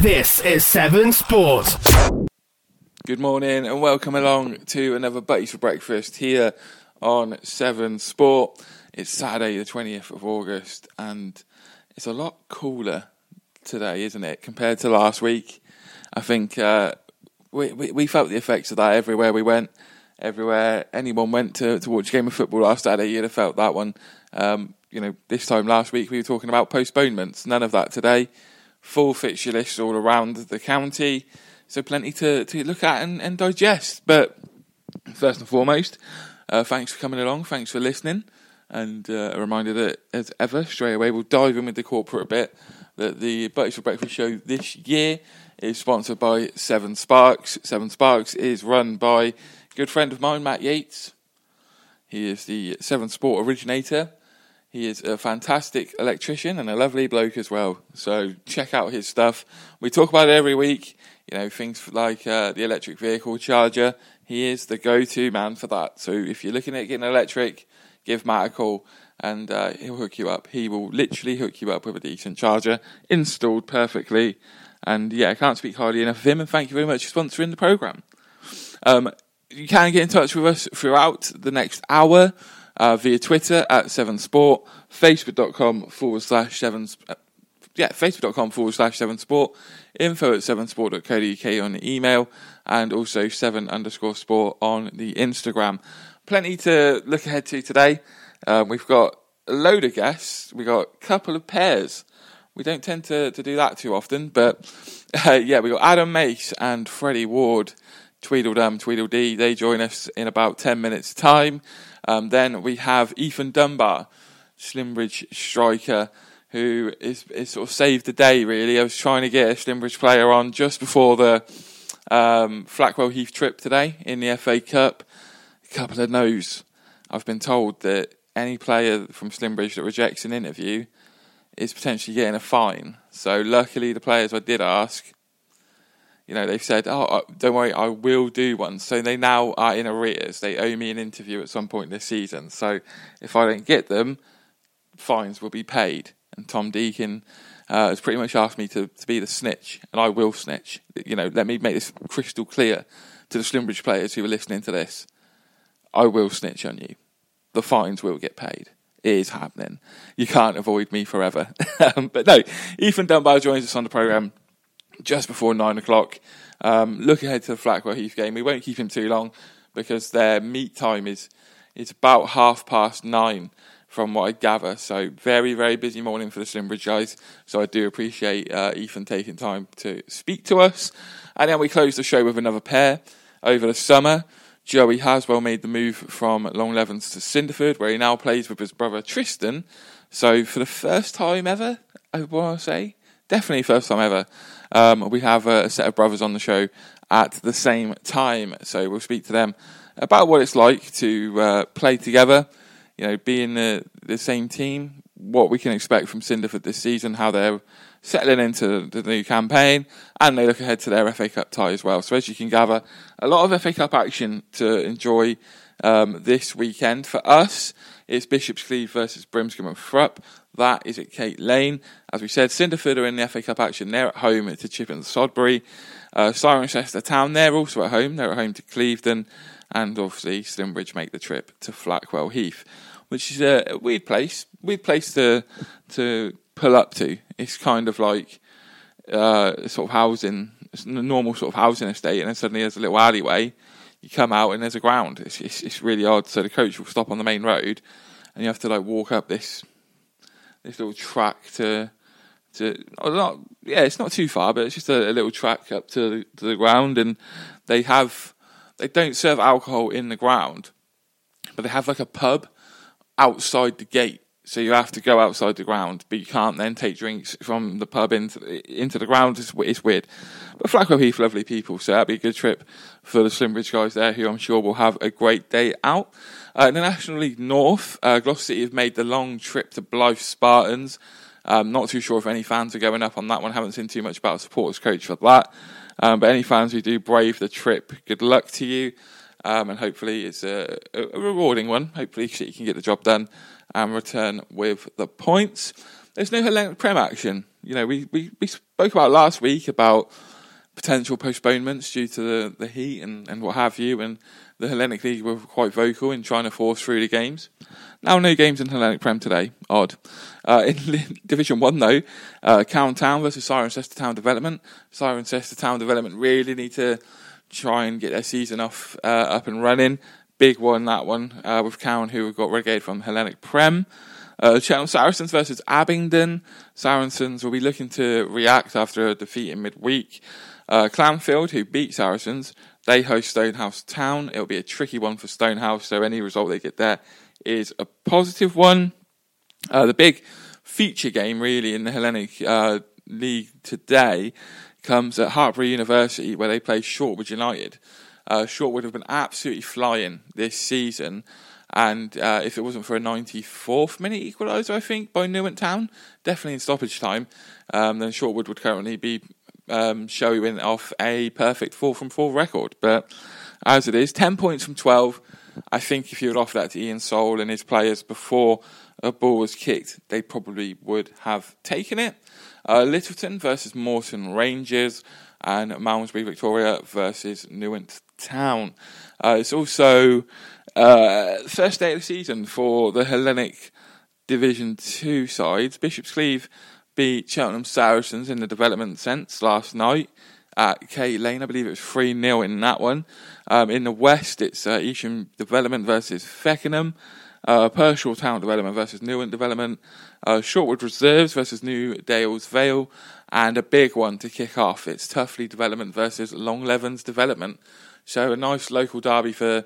This is Seven Sport. Good morning and welcome along to another Buttee's for Breakfast here on Seven Sport. It's Saturday, the 20th of August, and it's a lot cooler today, isn't it, compared to last week? I think uh, we, we, we felt the effects of that everywhere we went. Everywhere anyone went to, to watch a game of football last Saturday, you'd have felt that one. Um, you know, this time last week we were talking about postponements. None of that today. Full fixture list all around the county, so plenty to, to look at and, and digest. But first and foremost, uh, thanks for coming along. Thanks for listening. And uh, a reminder that, as ever, straight away we'll dive in with the corporate a bit. That the Buttee's for Breakfast show this year is sponsored by Seven Sparks. Seven Sparks is run by a good friend of mine, Matt Yates. He is the Seven Sport originator. He is a fantastic electrician and a lovely bloke as well. So check out his stuff. We talk about it every week. You know, things like uh, the electric vehicle charger. He is the go-to man for that. So if you're looking at getting electric, give Matt a call and uh, he'll hook you up. He will literally hook you up with a decent charger installed perfectly. And yeah, I can't speak highly enough of him. And thank you very much for sponsoring the program. Um, you can get in touch with us throughout the next hour uh, via Twitter at Seven Sport, Facebook.com forward slash Seven. Uh, yeah, Facebook.com forward slash Seven Sport, info at sevensport.co.uk on the email, and also Seven underscore Sport on the Instagram. Plenty to look ahead to today. Um, we've got a load of guests. We've got a couple of pairs. We don't tend to, to do that too often, but uh, yeah, we've got Adam Mace and Freddy Ward, Tweedledum, Tweedledee. They join us in about 10 minutes' time. Um, then we have Ethan Dunbar, Slimbridge striker, who is, is sort of saved the day, really. I was trying to get a Slimbridge player on just before the um, Flackwell Heath trip today in the FA Cup. A couple of no's. I've been told that any player from Slimbridge that rejects an interview is potentially getting a fine. So luckily, the players I did ask, you know, they've said, "Oh, don't worry, I will do one." So they now are in arrears. They owe me an interview at some point this season. So if I don't get them, fines will be paid. And Tom Deacon uh, has pretty much asked me to, to be the snitch, and I will snitch. You know, let me make this crystal clear to the Slimbridge players who are listening to this. I will snitch on you. The fines will get paid. It is happening. You can't avoid me forever. um, but no, Ethan Dunbar joins us on the programme just before nine o'clock. Um, look ahead to the Flackwell Heath game. We won't keep him too long because their meet time is is about half past nine from what I gather. So very, very busy morning for the Slimbridge guys. So I do appreciate uh, Ethan taking time to speak to us. And then we close the show with another pair over the summer. Joey Haswell made the move from Longlevens to Cinderford, where he now plays with his brother Tristan. So for the first time ever, I want to say, definitely first time ever, um, we have a set of brothers on the show at the same time. So we'll speak to them about what it's like to uh, play together, you know, be in the, the same team, what we can expect from Cinderford this season, how they're settling into the new campaign, and they look ahead to their FA Cup tie as well. So as you can gather, a lot of FA Cup action to enjoy um, this weekend. For us, it's Bishop's Cleeve versus Brimscombe and Thrupp. That is at Kayte Lane. As we said, Cinderford are in the FA Cup action. They're at home to Chipping Sodbury. Uh, Cirencester Town, they're also at home. They're at home to Clevedon. And obviously, Slimbridge make the trip to Flackwell Heath, which is a weird place. Weird place to to pull up to. It's kind of like uh, sort of housing, normal sort of housing estate, and then suddenly there's a little alleyway. You come out and there's a ground. It's, it's, it's really odd. So the coach will stop on the main road, and you have to like walk up this this little track to to oh, not yeah, it's not too far, but it's just a, a little track up to the, to the ground, and they have they don't serve alcohol in the ground, but they have like a pub outside the gate. So you have to go outside the ground, but you can't then take drinks from the pub into into the ground. It's, it's weird. But Flackwell Heath, lovely people, so that'd be a good trip for the Slimbridge guys there, who I'm sure will have a great day out. Uh, in the National League North, uh, Gloucester City have made the long trip to Blyth Spartans. Um, not too sure if any fans are going up on that one. Haven't seen too much about a supporters coach for that. Um, but any fans who do brave the trip, good luck to you. Um, and hopefully it's a, a, rewarding one. Hopefully you can get the job done and return with the points. There's no Hellenic Prem action you know, we, we, we spoke about last week about potential postponements due to the, the heat and, and what have you, and the Hellenic League were quite vocal in trying to force through the games. Now, no games in Hellenic Prem today. Odd. Uh, in Division 1, though, uh, Cowan Town versus Cirencester Town Development. Cirencester Town Development really need to try and get their season off uh, up and running. Big one, that one, uh, with Cowan, who got relegated from Hellenic Prem. Uh, Cheltenham Saracens versus Abingdon. Saracens will be looking to react after a defeat in midweek. Uh, Clanfield, who beat Saracens, they host Stonehouse Town. It'll be a tricky one for Stonehouse, so any result they get there is a positive one. Uh, the big feature game, really, in the Hellenic uh, League today comes at Hartpury University, where they play Shortwood United. Uh, Shortwood have been absolutely flying this season, and uh, if it wasn't for a 94th minute equaliser, I think, by Newent Town, definitely in stoppage time, um, then Shortwood would currently be um, showing off a perfect 4 from 4 record. But as it is, 10 points from 12. I think if you would offer that to Ian Soul and his players before a ball was kicked, they probably would have taken it. Uh, Littleton versus Moreton Rangers and Malmesbury Victoria versus Newent Town. Uh, it's also uh, first day of the season for the Hellenic Division 2 sides. Bishop's Cleeve beat Cheltenham Saracens in the development sense last night at Kayte Lane. I believe it was 3 0 in that one. Um, in the West, it's uh, Evesham Development versus Feckenham. Uh, Town Development versus Newent Development. Uh, Shortwood Reserves versus New Dales Vale. And a big one to kick off. It's Tuffley Development versus Longlevens Development. So a nice local derby for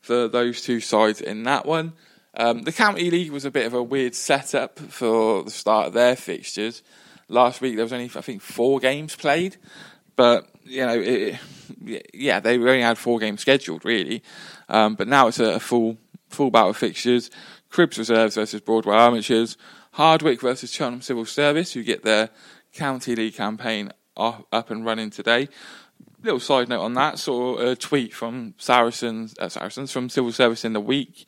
for those two sides in that one. Um, the County League was a bit of a weird setup for the start of their fixtures. Last week there was only I think four games played, but you know, it, yeah, they only had four games scheduled really. Um, but now it's a, full full battle fixtures: Cribbs Reserves versus Broadway Amateurs, Hardwick versus Cheltenham Civil Service, who get their County League campaign up and running today. Little side note on that: saw a tweet from Saracens, uh, Saracens from Civil Service in the week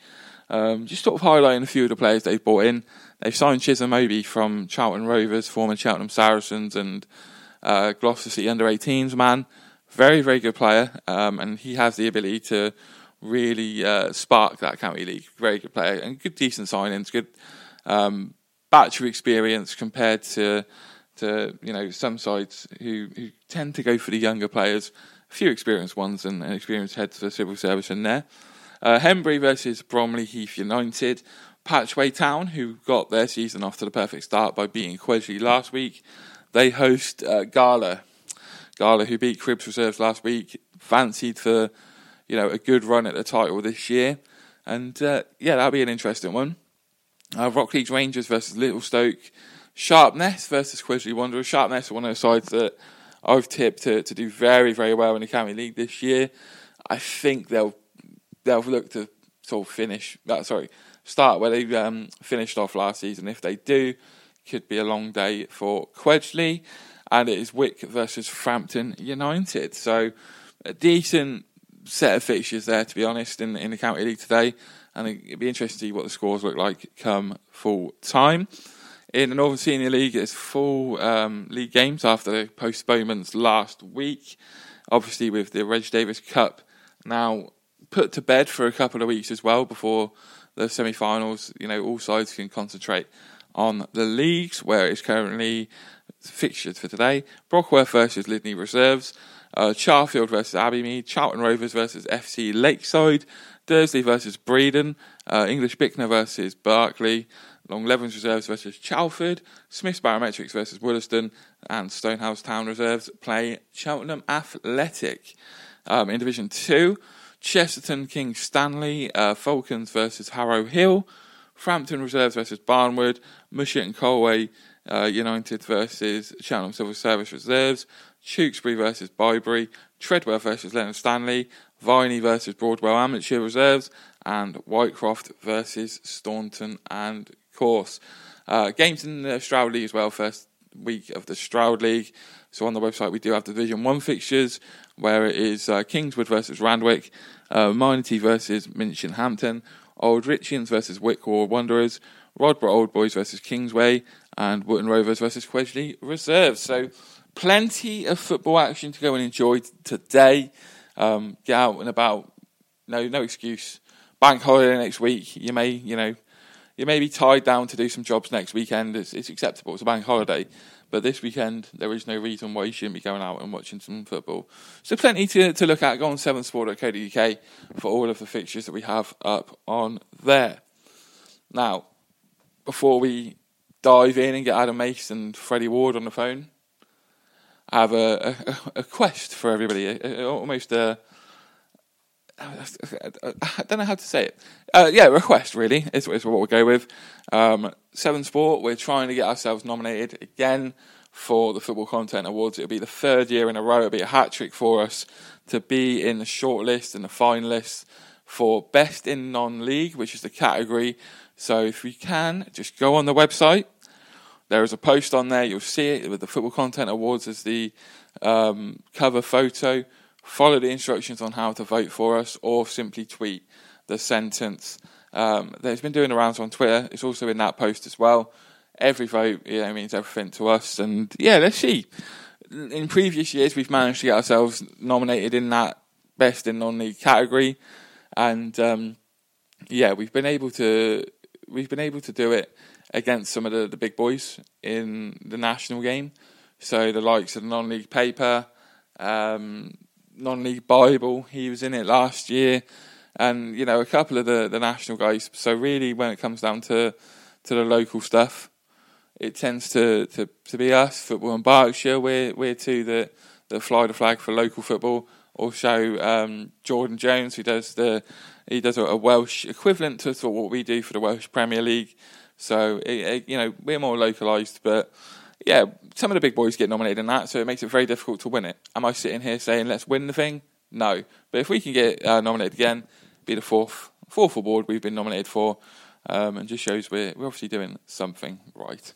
um, just sort of highlighting a few of the players they've brought in. They've signed Chisholm Obi from Charlton Rovers, former Cheltenham Saracens, and uh, Gloucester City under 18s man. Very, very good player, um, and he has the ability to really uh, spark that county league. Very good player and good, decent signings. Good um, batch of experience compared to to you know some sides who, who tend to go for the younger players. A few experienced ones and, and experienced heads for civil service in there. Uh, Henbury versus Bromley Heath United. Patchway Town, who got their season off to the perfect start by beating Quedgley last week, they host uh, Gala. Gala, who beat Cribbs Reserves last week, fancied for you know a good run at the title this year, and uh, yeah, that'll be an interesting one. Uh, Rockleaze Rangers versus Littlestoke, Sharpness versus Quedgley Wanderers. Sharpness are one of the sides that I've tipped to, to do very very well in the County League this year. I think they'll they'll look to sort of finish. Uh, sorry, start where they um, finished off last season. If they do, could be a long day for Quedgley, and it is Wick versus Frampton United. So a decent set of fixtures there, to be honest, in in the county league today. And it'd be interesting to see what the scores look like come full time. In the Northern Senior League, it's full um, league games after the postponements last week. Obviously, with the Reg Davis Cup now put to bed for a couple of weeks as well before the semi-finals. You know, all sides can concentrate on the leagues where it's currently fixtured for today. Brockworth versus Lydney Reserves, uh, Charfield versus Abbeymead, Charlton Rovers versus FC Lakeside, Dursley versus Bredon, uh, English Bicknor versus Berkeley, Longlevens Reserves versus Chalford, Smiths Barometrics versus Woolaston, and Stonehouse Town Reserves play Cheltenham Athletic. Um, in Division 2, Chesterton King Stanley, uh, Falcons versus Harrow Hill, Frampton Reserves versus Barnwood, Mushet and Coalway uh, United versus Cheltenham Civil Service Reserves, Tewkesbury versus Byberry, Treadwell versus Leonard Stanley, Viney versus Broadwell Amateur Reserves, and Whitecroft versus Staunton and Corse. Uh, games in the Stroud League as well, first week of the Stroud League. So on the website we do have Division 1 fixtures where it is uh, Kingswood versus Randwick, uh, Minety versus Minchin Hampton, Old Richians versus Wickwar Wanderers, Rodborough Old Boys versus Kingsway, and Wootton Rovers versus Quedgley Reserves. So plenty of football action to go and enjoy today. Um, get out and about. No, no excuse. Bank holiday next week. You may, you know, you may be tied down to do some jobs next weekend. It's, it's acceptable. It's a bank holiday. But this weekend, there is no reason why you shouldn't be going out and watching some football. So plenty to, to look at. Go on 7sport.co.uk for all of the fixtures that we have up on there. Now, before we dive in and get Adam Mace and Freddy Ward on the phone, have a, a, a quest for everybody, a, almost a, I don't know how to say it. Uh, yeah, request really is, is what we'll go with. Um, Seven Sport, we're trying to get ourselves nominated again for the Football Content Awards. It'll be the third year in a row. It'll be a hat trick for us to be in the shortlist and the finalists for Best in Non-League, which is the category. So if you can, just go on the website. There is a post on there. You'll see it with the Football Content Awards as the um, cover photo follow the instructions on how to vote for us, or simply tweet the sentence. Um, has been doing the rounds on Twitter. It's also in that post as well. Every vote, you know, means everything to us, and yeah, let's see. In previous years, we've managed to get ourselves nominated in that best in non-league category, and um, yeah, we've been able to we've been able to do it against some of the, the big boys in the national game. So the likes of the non-league paper, um, non-league Bible. He was in it last year, and you know a couple of the, the national guys. So really, when it comes down to to the local stuff, it tends to, to, to be us, football in Berkshire. We're we're two that that fly the flag for local football. Also, um, Jordan Jones, who does the he does a, Welsh equivalent to, to what we do for the Welsh Premier League. So it, it, you know we're more localised, but yeah, some of the big boys get nominated in that, so it makes it very difficult to win it. Am I sitting here saying let's win the thing? No, but if we can get uh, nominated again, be the fourth fourth award we've been nominated for, um, and just shows we're we're obviously doing something right.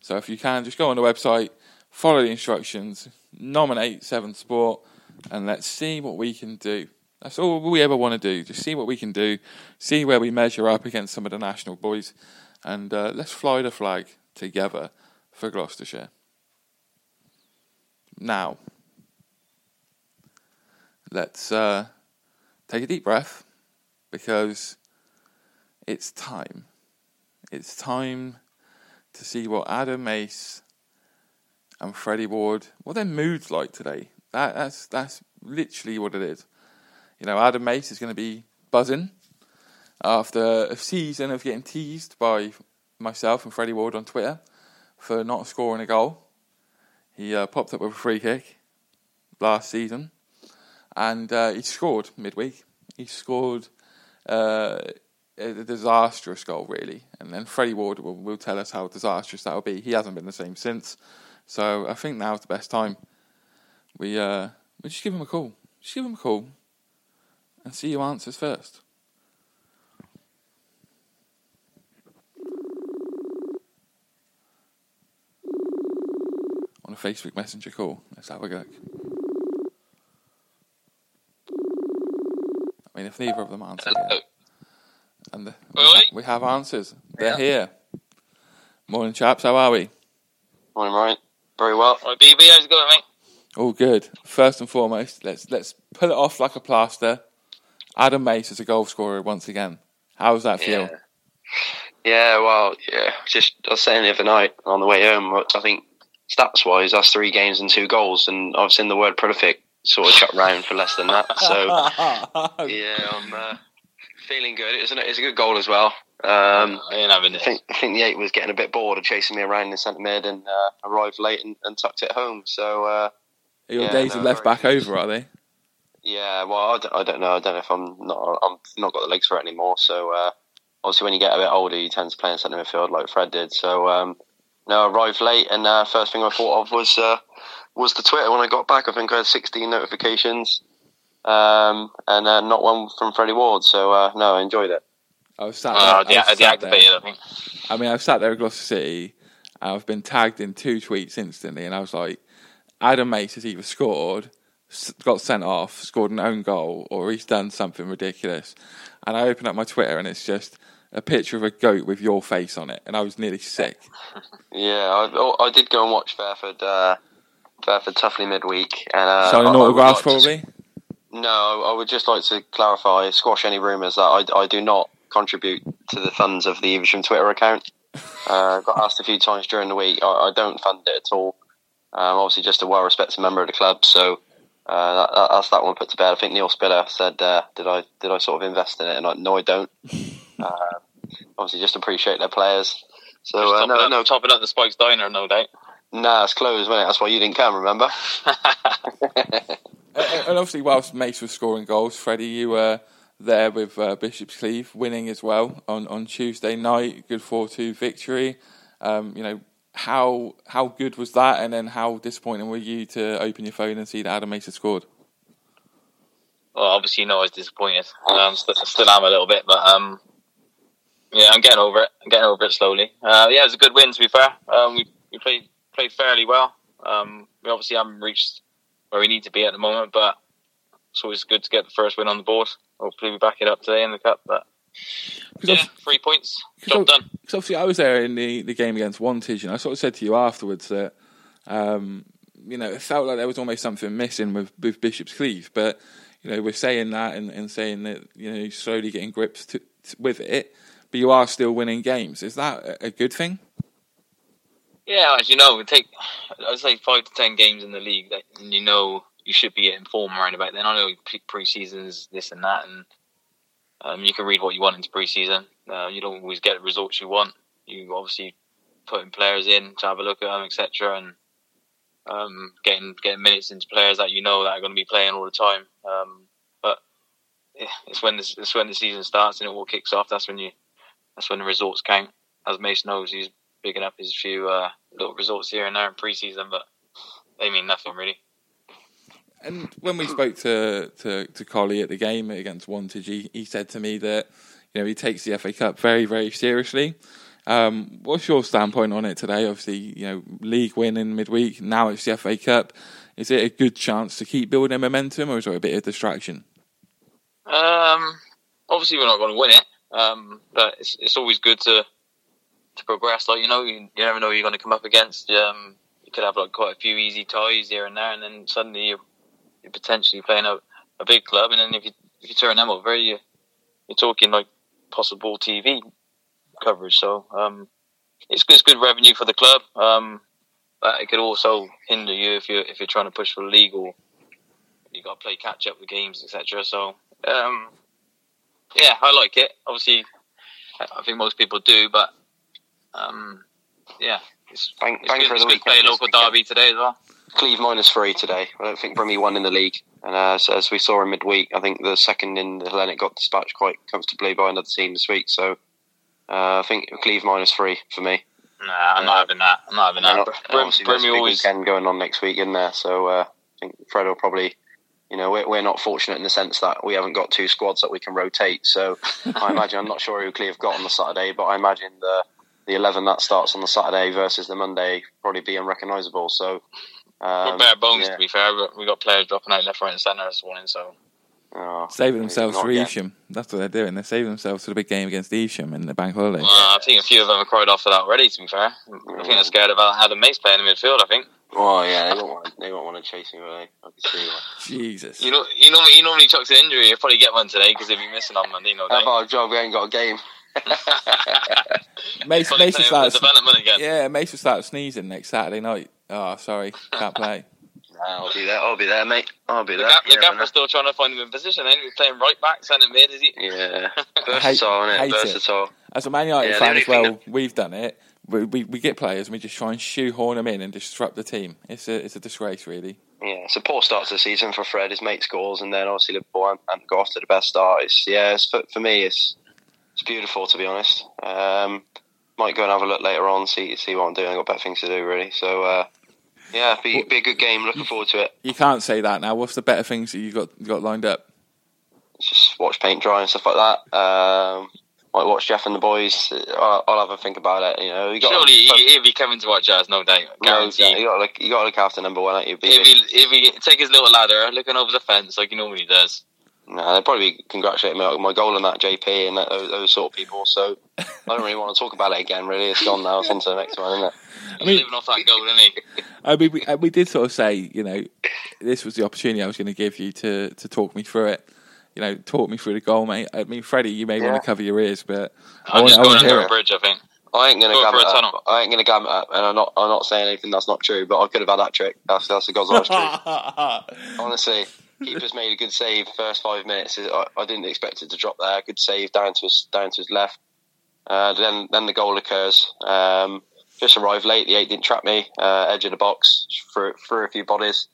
So if you can, just go on the website, follow the instructions, nominate Seven Sport, and let's see what we can do. That's all we ever want to do. Just see what we can do, see where we measure up against some of the national boys, and uh, let's fly the flag together for Gloucestershire. Now, let's uh, take a deep breath because it's time. It's time to see what Adam Mace and Freddy Ward, what their mood's like today. That, that's that's literally what it is. You know, Adam Mace is going to be buzzing after a season of getting teased by myself and Freddy Ward on Twitter for not scoring a goal. He uh, popped up with a free kick last season, and uh, he scored midweek. He scored uh, a disastrous goal, really. And then Freddy Ward will, will tell us how disastrous that will be. He hasn't been the same since. So I think now's the best time. We uh, we just give him a call. Just give him a call, and see who answers first. on a Facebook Messenger call. Let's have a go. I mean, if neither of them answer yet, and the, we, ha- we, have answers. They're yeah. here. Morning, chaps. How are we? Morning, Ryan. Very well. Right, BB, how's it going, mate? All good. First and foremost, let's let's pull it off like a plaster. Adam Mace is a goal scorer once again. How does that feel? Yeah. yeah, well, yeah. Just I was saying the other night on the way home. I think stats wise, that's three games and two goals, and I've seen the word prolific sort of chucked round for less than that. So yeah, I'm uh, feeling good. It's a, it's a good goal as well. Um, I, think, I think the eight was getting a bit bored of chasing me around in centre mid and uh, arrived late and, and, tucked it home. So uh, your yeah, days no, of left back over, are they? Yeah, well, I don't, I don't, know. I don't know if I'm not. I'm not got the legs for it anymore. So uh, obviously, when you get a bit older, you tend to play in centre midfield like Fred did. So um, no, I arrived late, and uh, first thing I thought of was uh, was the Twitter when I got back. I think I had 16 notifications, um, and uh, not one from Freddy Ward. So uh, no, I enjoyed it. I was sat uh, there. I, was sat there. I. I mean, I've sat there at Gloucester City. I've been tagged in two tweets instantly, and I was like, Adam Mace has either scored, got sent off, scored an own goal, or he's done something ridiculous. And I open up my Twitter, and it's just a picture of a goat with your face on it, and I was nearly sick. Yeah, I, I did go and watch Fairford, uh, Fairford Tuffley midweek, and uh, Signing I- I autographs, like to- probably. No, I would just like to clarify, squash any rumours that I, I do not contribute to the funds of the Evesham Twitter account. Uh, got asked a few times during the week. I, I don't fund it at all. I'm obviously just a well-respected member of the club, so uh, that, that's that one put to bed. I think Neil Spiller said, uh, "Did I did I sort of invest in it?" And I, no, I don't. uh, obviously, just appreciate their players. So uh, no, up, no, topping up the Spikes Diner, no doubt. nah, it's closed, wasn't it? That's why you didn't come. Remember? And and obviously, whilst Mace was scoring goals, Freddy, you were there with uh, Bishop's Cleeve winning as well on, on Tuesday night. Good 4 2 victory. Um, you know, how how good was that? And then how disappointing were you to open your phone and see that Adam Mace scored? Well, obviously, know, I was disappointed. Um, still, still am a little bit, but um, yeah, I'm getting over it. I'm getting over it slowly. Uh, yeah, it was a good win. To be fair, um, we we played played fairly well. Um, we obviously haven't reached where we need to be at the moment, but it's always good to get the first win on the board. Hopefully, we back it up today in the cup. But yeah, three points, job done. Because obviously, I was there in the, the game against Wantage, and I sort of said to you afterwards that, um, you know, it felt like there was almost something missing with, with Bishop's Cleeve. But, you know, we're saying that and, and saying that, you know, you're slowly getting grips to, to, with it, but you are still winning games. Is that a- good thing? Yeah, as you know, we take I'd say five to ten games in the league that and you know you should be getting form around about then. I know pre- pre-seasons this and that, and um, you can read what you want into pre-season. Uh, you don't always get the results you want. You obviously putting players in to have a look at them, etc., and um, getting getting minutes into players that you know that are going to be playing all the time. Um, but it's when it's when the season starts and it all kicks off. That's when you that's when the results count. As Mace knows, he's picking up his few uh, little results here and there in pre-season, but they mean nothing really. And when we spoke to, to, to Collie at the game against Wantage, he, he said to me that you know he takes the FA Cup very very seriously. Um, what's your standpoint on it today? Obviously, you know, league win in midweek. Now it's the FA Cup. Is it a good chance to keep building momentum, or is it a bit of distraction? Um, obviously, we're not going to win it, um, but it's, it's always good to to progress. Like you know, you, you never know who you're going to come up against. Um, you could have like quite a few easy ties here and there, and then suddenly you're, you're potentially playing a, a big club, and then if you if you turn them over, you you're talking like possible TV coverage. So um, it's good, it's good revenue for the club. Um, but it could also hinder you if you if you're trying to push for legal. you got to play catch up with games, etc. So um, yeah, I like it. Obviously, I think most people do, but um, yeah, it's, Bank, it's good, for it's the good to play local derby today as well. Cleeve minus three today. I don't think Brimley won in the league. And uh, so as we saw in midweek, I think the second in the Hellenic got dispatched quite comfortably by another team this week. So uh, I think Cleeve minus three for me. Nah, I'm not having that. I'm not having that. Brim, obviously, there's a Brimley big always. weekend going on next week in there. So uh, I think Fred will probably, you know, we're, we're not fortunate in the sense that we haven't got two squads that we can rotate. So I imagine, I'm not sure who Cleeve got on the Saturday, but I imagine the the 11 that starts on the Saturday versus the Monday probably be unrecognisable. So we're um, bare bones yeah. to be fair. but We got players dropping out left, right, and centre this morning. So Oh, Saving themselves for yet. Evesham. That's what they're doing. They're saving themselves for the big game against Evesham in the bank holiday. uh, I think a few of them have cried off for that already. To be fair, I think they're scared about Adam Mace playing in the midfield. I think Oh yeah, they won't want they won't want to chase me, will they? I can see why. Jesus. you know you know he normally chucks an injury. He'll probably get one today because he'll be missing on Monday. No How doubt. about a job? We ain't got a game. Mace, Probably Mace will start. development again. Yeah, Mace will start sneezing next Saturday night. Oh, sorry, can't play. Nah, I'll be there. I'll be there, mate. I'll be The, there. gap, the You never gaffer's still trying to find him in position. Then he's playing right back, centre mid. Is he? know. Yeah, versatile, isn't hate it? it. Versatile. As a Man United Yeah, fan as thing well, we've done it. We, we we get players and we just try and shoehorn them in and disrupt the team. It's a it's a disgrace, really. Yeah, it's a poor start to the season for Fred. His mate scores, and then obviously Liverpool and, and got off to the best start. It's, yeah, it's, for, for me, it's it's beautiful to be honest. Um, might go and have a look later on, see see what I'm doing. I've got better things to do, really. So uh, yeah, be be a good game. Looking forward to it. You can't say that now. What's the better things that you got you got lined up? just watch paint dry and stuff like that. Um, might watch Jeff and the boys. I'll, I'll have a think about it. You know, you got Surely he, he'll be coming to watch us, no doubt. no, you got to look, you got to look after number one. Ain't you? If he, if he take his little ladder, looking over the fence like he normally does. No, they'd probably be congratulating me on my goal and that JP and that, those, those sort of people. So I don't really want to talk about it again. Really, it's gone now. It's on to the next one, isn't it? He's living off that goal, isn't he? I mean, we, uh, we did sort of say, you know, this was the opportunity I was going to give you to, to talk me through it. You know, talk me through the goal, mate. I mean, Freddy, you may Yeah. want to cover your ears, but I I'm want, just I going want to hear under a it. bridge, I think. I ain't gonna Go gam for it a up. tunnel. I ain't gonna gam it up, and I'm not. I'm not saying anything that's not true. But I could have had that trick. That's that's the God's honest truth. Honestly, keeper's made a good save first five minutes. I, I didn't expect it to drop there. Good save down to his down to his left. Uh, then then the goal occurs. Um, just arrived late. The eight didn't trap me. Uh, edge of the box through through a few bodies.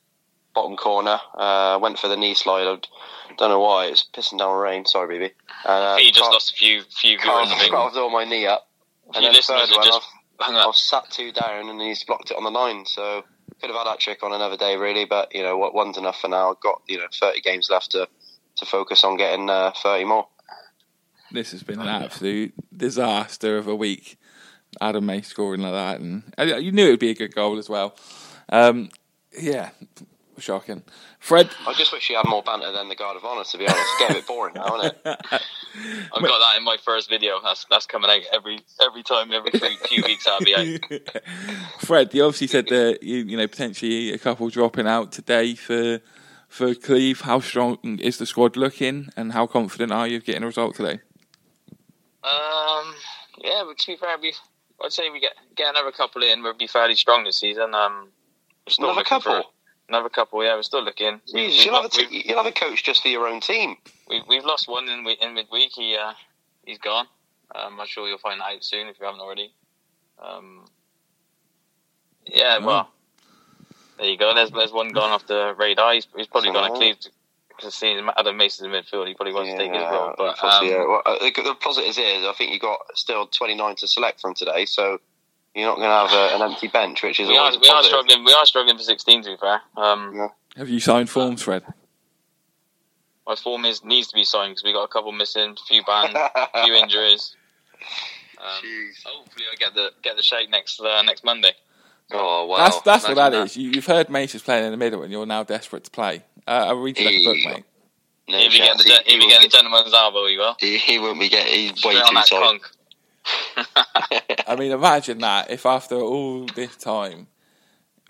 Bottom corner. Uh, went for the knee slide. I don't know why. It's pissing down rain. Sorry, baby. Uh, he just can't- lost a few few viewers, I think. all my knee up. And then third one, just I've- I up. was sat two down and he's blocked it on the line. So could have had that trick on another day, really. But you know what? One's enough for now. I've got you know thirty games left to to focus on getting uh, thirty more. This has been an absolute disaster of a week. Adam Mace scoring like that, and you knew it would be a good goal as well. Um, yeah, shocking. Fred, I just wish you had more banter than the guard of honour. To be honest, it's getting a bit boring now, isn't it? I've got that in my first video. That's that's coming out every every time, every few, few weeks. I'll be out. Fred, you obviously said that you, you know potentially a couple dropping out today for for Cleeve. How strong is the squad looking, and how confident are you of getting a result today? Um, yeah, but to be fair, we, I'd say we get get another couple in. We'll be fairly strong this season. Um, still Another looking for couple. Another couple. Yeah, we're still looking. We- Jesus, you'll have, a got- t- we've, you'll have a coach just for your own team. we, we've lost one in we- in midweek. He uh, he's gone. Um, I'm sure you'll find that out soon if you haven't already. Um, yeah, Oh. well, there you go. There's there's one gone off the radar. He's, he's probably So gone to now- Cleveland because seeing Adam Mason's in midfield, he probably wants to take his Yeah, role. But um, yeah. Well, uh, the, the positive is, I think you've got still twenty nine to select from today, so you're not going to have a, an empty bench, which is we are always a we are struggling. We are struggling for 16. To be fair, um, Have you signed forms, Fred? my form is needs to be signed because we got a couple missing, few banned, few injuries. Um, Jeez. hopefully, I get the get the shake next uh, next Monday. Oh wow! that's that's what that Imagine is. You, you've heard Mace is playing in the middle, and you're now desperate to play. Uh, I'll read you like a book, mate. No if you get the He- if he you won't get the gentleman's elbow, you will. he, he won't be getting. He's way Straight on too that tight. conk. I mean, imagine that if after all this time,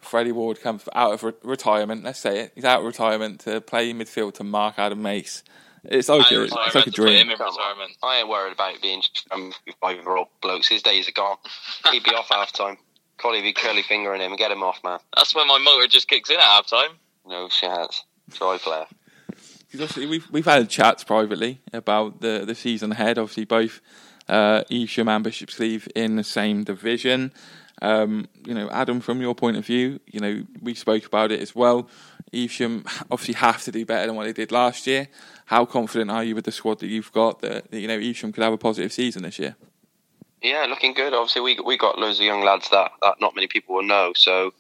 Freddy Ward comes out of re- retirement. Let's say it, he's out of retirement to play midfield to Mark Adam Mace. It's like, I a, retire it's like a to put him dream. in Come on. retirement. I ain't worried about being um, five year old blokes. His days are gone. He'd be off half time. Collie be curly fingering him and get him off, man. That's when my motor just kicks in at half time. No chance. Try player. 'Cause obviously we've we've had chats privately about the the season ahead. Obviously, both uh, Evesham and Bishop's Cleeve in the same division. Um, you know, Adam, from your point of view, you know we spoke about it as well. Evesham obviously have to do better than what they did last year. How confident are you with the squad that you've got that, that you know Evesham could have a positive season this year? Yeah, looking good. Obviously, we we got loads of young lads that, that not many people will know. So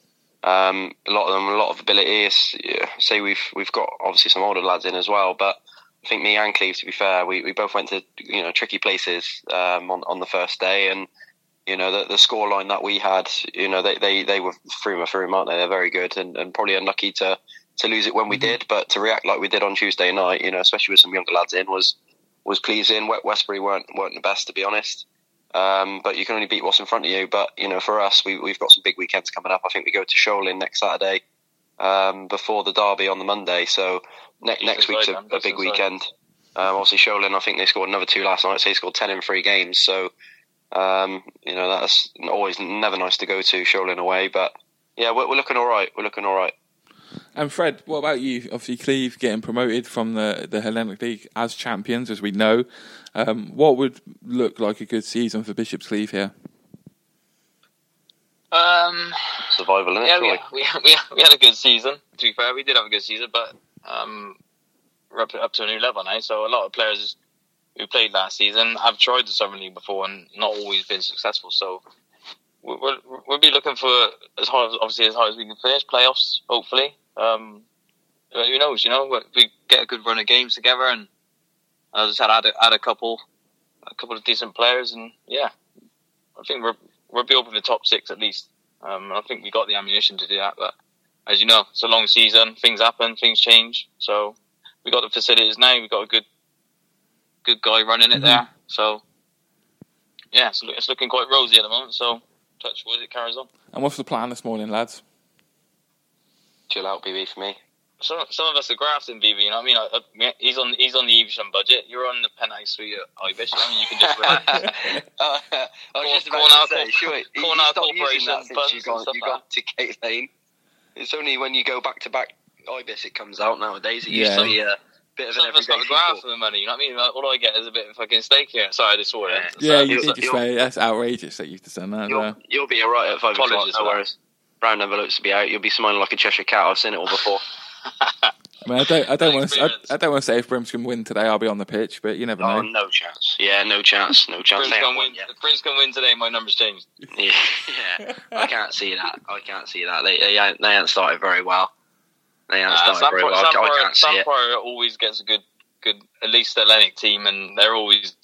um, a lot of them, a lot of ability. Yeah, say we've we've got obviously some older lads in as well, but I think me and Cleeve, to be fair, we, we both went to you know tricky places um, on on the first day, and you know the the score line that we had, you know they they, they were through and through, aren't they? They're very good, and, and probably unlucky to to lose it when we did, but to react like we did on Tuesday night, you know, especially with some younger lads in, was was pleasing. Westbury weren't weren't the best, to be honest. Um, but you can only beat what's in front of you. But you know, for us, we, we've got some big weekends coming up. I think we go to Sholing next Saturday um, before the derby on the Monday. So ne- next week's a, a big weekend. Um, obviously, Sholing, I think they scored another two last night. So they scored ten in three games. So um, you know that's always never nice to go to Sholing away. But yeah, we're, we're looking all right. We're looking all right. And Fred, what about you? Obviously, Cleeve getting promoted from the, the Hellenic League as champions, as we know. Um, what would look like a good season for Bishop's Cleeve here? Um, Survival, innit? yeah, we, we, we, we had a good season. To be fair, we did have a good season, but um, we're up, up to a new level now. So a lot of players who played last season have tried the Southern League before and not always been successful. So we- we'll, we'll be looking for as high, as, obviously as high as we can finish playoffs. Hopefully, um, who knows? You know, we get a good run of games together, and I just had add a, add a couple, a couple of decent players, and yeah, I think we're we'll be up in the top six at least. Um, I think we got the ammunition to do that, but as you know, it's a long season. Things happen, things change. So we got the facilities now. We got a good good guy running it Mhm. there. So yeah, it's, it's looking quite rosy at the moment. So touch wood, it carries on. And what's the plan this morning, lads? Chill out, BB, for me. Some some of us are grafting, BB. You know what I mean? I, I, he's on he's on the Evesham budget. You're on the penthouse suite at Ibish. I mean, you can just relax. uh, I was Corn- just about corn out to say, corp- sure, you, you corn out stopped using corporation that since you and got, stuff you like got to Kayte Lane. It's only when you go back to back Ibis it comes out nowadays. It used Yeah. to be a bit of Some an of us everyday got a graph for the money. You know what I mean? Like, all I get is a bit of fucking steak here. Sorry, I just saw it. Yeah. Yeah, So you you'll- did just you'll- say that's outrageous that you've just done that. as You'll, well. you'll be alright at five o'clock. No worries. Brown envelopes to be out. You'll be smiling like a Cheshire cat. I've seen it all before. I mean, I don't, I don't want to, I, Brilliant. I don't want to say if Brimscombe win today, I'll be on the pitch, but you never oh, know. no chance. Yeah, no chance. No chance. Prince They can haven't win. won yet. If win today, my number's changed. Yeah, yeah. I can't see that. I can't see that. They they ain't, they ain't started very well. They ain't Uh, started Sam, very well. Sam, I can't see Sam it. Always gets a good, good at least Atlantic team, and they're always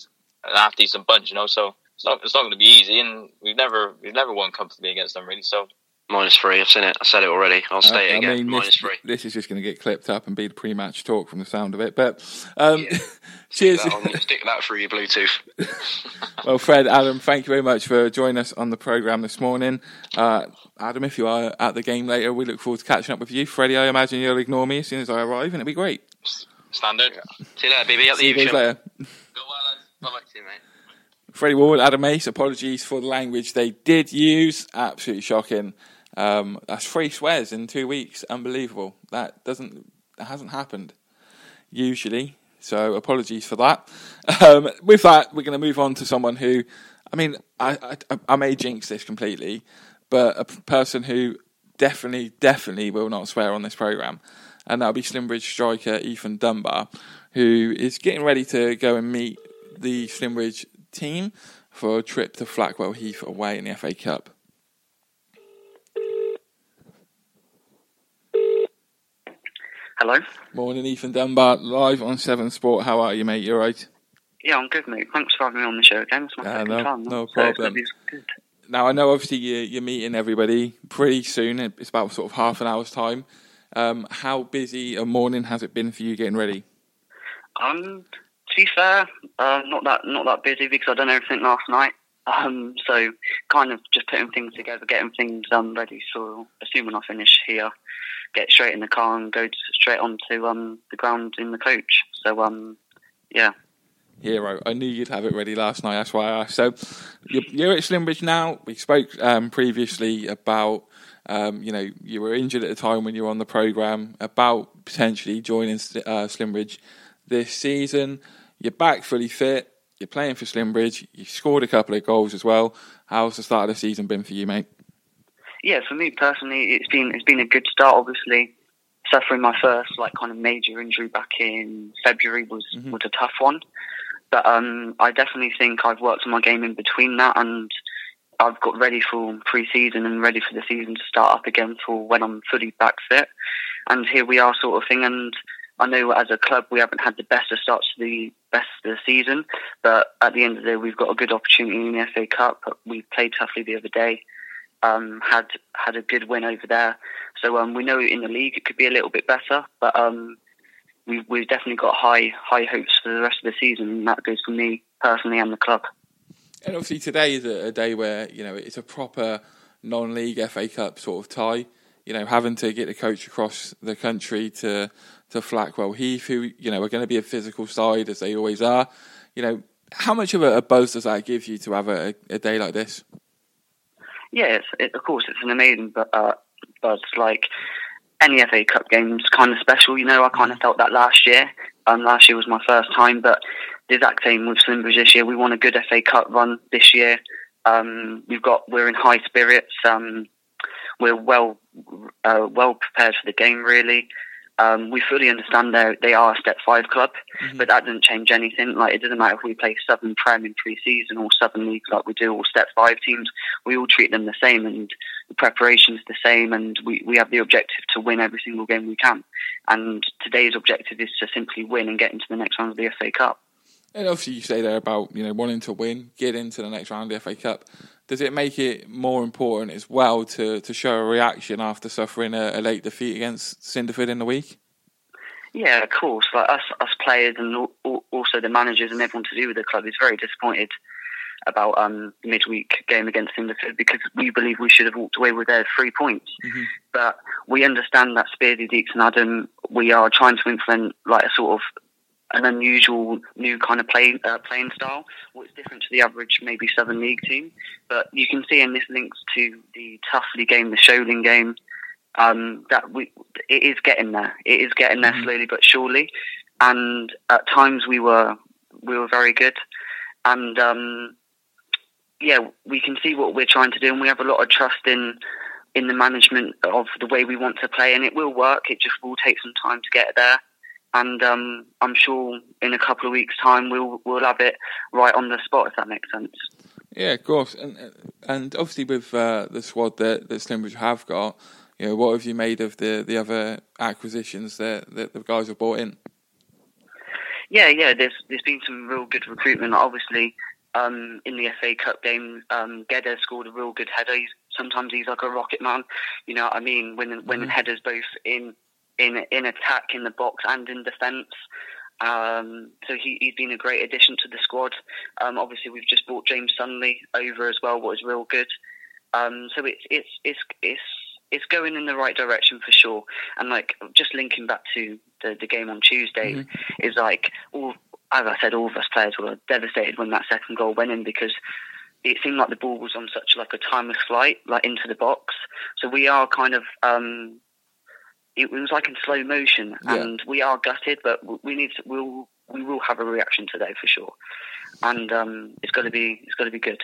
an half decent bunch, you know. So it's not it's not going to be easy, and we've never we've never won comfortably against them really. So Minus three. I've seen it. I said it already. I'll stay it I, I again. mean, Minus this, three. this is just going to get clipped up and be the pre-match talk from the sound of it. But um, Yeah. cheers. Stick that, on, stick that through your Bluetooth. Well, Fred, Adam, thank you very much for joining us on the programme this morning. Uh, Adam, if you are at the game later, we look forward to catching up with you. Freddy, I imagine you'll ignore me as soon as I arrive, and it'll be great. standard. See you later, baby. Up See you guys later. Go well, lads. Bye bye. See you, mate. Freddy Ward, Adam Mace, apologies for the language they did use. Absolutely shocking. Um, that's three swears in two weeks. Unbelievable. That doesn't, that hasn't happened usually. So apologies for that. Um, with that, we're going to move on to someone who, I mean, I, I, I may jinx this completely, but a person who definitely, definitely will not swear on this program, and that'll be Slimbridge striker Ethan Dunbar, who is getting ready to go and meet the Slimbridge team for a trip to Flackwell Heath away in the FA Cup. Hello. Morning, Ethan Dunbar, live on Seven Sport. How are you, mate? You all right? Yeah, I'm good, mate. Thanks for having me on the show again. It's my Uh, second no- time. no So problem. gonna be good. Now, I know obviously you, you're meeting everybody pretty soon. It's about sort of half an hour's time. Um, how busy a morning has it been for you getting ready? Um, to be fair, uh, not that not that busy because I done everything last night. Um, so kind of just putting things together, getting things um ready. So assuming I finish here, get straight in the car and go straight onto um the ground in the coach. So um, yeah. Hero. I knew you'd have it ready last night. That's why I asked. So you're, you're at Slimbridge now. We spoke um, previously about, um, you know, you were injured at the time when you were on the program about potentially joining uh, Slimbridge this season. You're back fully fit. You're playing for Slimbridge. You've scored a couple of goals as well. How's the start of the season been for you, mate? Yeah, for me personally, it's been it's been a good start. Obviously, suffering my first like kind of major injury back in February was Mhm. was a tough one, but um, I definitely think I've worked on my game in between that, and I've got ready for pre-season and ready for the season to start up again for when I'm fully back fit. And here we are, sort of thing. And I know as a club we haven't had the best of starts to the best of the season, but at the end of the day we've got a good opportunity in the FA Cup. We played Tuffley the other day um, had had a good win over there. So um, we know in the league it could be a little bit better, but um, we've we've definitely got high high hopes for the rest of the season, and that goes for me personally and the club. And obviously today is a, a day where you know it's a proper non-league FA Cup sort of tie. You know, having to get the coach across the country to to Flackwell Heath, who you know are going to be a physical side as they always are. You know, how much of a, a buzz does that give you to have a, a day like this? Yeah, it's, it, of course it's an amazing bu- uh, buzz. Like any FA Cup game's kind of special. You know, I kind of felt that last year. Um, last year was my first time, but the exact same with Slimbridge this year. We won a good FA Cup run this year. Um, we've got we're in high spirits. Um, we're well uh, well prepared for the game. Really, um, we fully understand they they are a Step Five club, Mhm. but that doesn't change anything. Like it doesn't matter if we play Southern Prem in pre-season or Southern League like we do all Step Five teams. We all treat them the same, and the preparation's the same, and we, we have the objective to win every single game we can. And today's objective is to simply win and get into the next round of the FA Cup. And obviously, you say there about you know wanting to win, get into the next round of the FA Cup. Does it make it more important as well to, to show a reaction after suffering a, a late defeat against Cinderford in the week? Yeah, of course. Like us, us players, and also the managers and everyone to do with the club is very disappointed about um, the midweek game against Cinderford because we believe we should have walked away with their three points. Mm-hmm. But we understand that Speardy, Deeks, and Adam, we are trying to implement like a sort of an unusual new kind of play, uh, playing style, what's different to the average maybe Southern League team. But you can see, and this links to the Tuffley game, the Sholing game, um, that we it is getting there. It is getting there mm-hmm. slowly but surely, and at times we were we were very good, and um, yeah, we can see what we're trying to do, and we have a lot of trust in in the management of the way we want to play, and it will work. It just will take some time to get there and um, I'm sure in a couple of weeks' time we'll we'll have it right on the spot if that makes sense. Yeah, of course, and and obviously with uh, the squad that that Slimbridge have got, you know, what have you made of the the other acquisitions that that the guys have bought in? Yeah, yeah, there's there's been some real good recruitment. Obviously, um, in the FA Cup game, um, scored a real good header. He's, sometimes he's like a rocket man, you know what I mean? When when mm-hmm. headers both in in in attack in the box and in defence. Um, so he, he's been a great addition to the squad. Um, obviously, we've just brought James Sunley over as well, what is real good. Um, so it's it's it's it's it's going in the right direction for sure. And like just linking back to the, the game on Tuesday mm-hmm. is like all as I said, all of us players were devastated when that second goal went in because it seemed like the ball was on such like a timeless flight, like into the box. So we are kind of um, it was like in slow motion, yeah. and we are gutted, but we need to, we'll we will have a reaction today for sure, and um, it's got to be it's got to be good.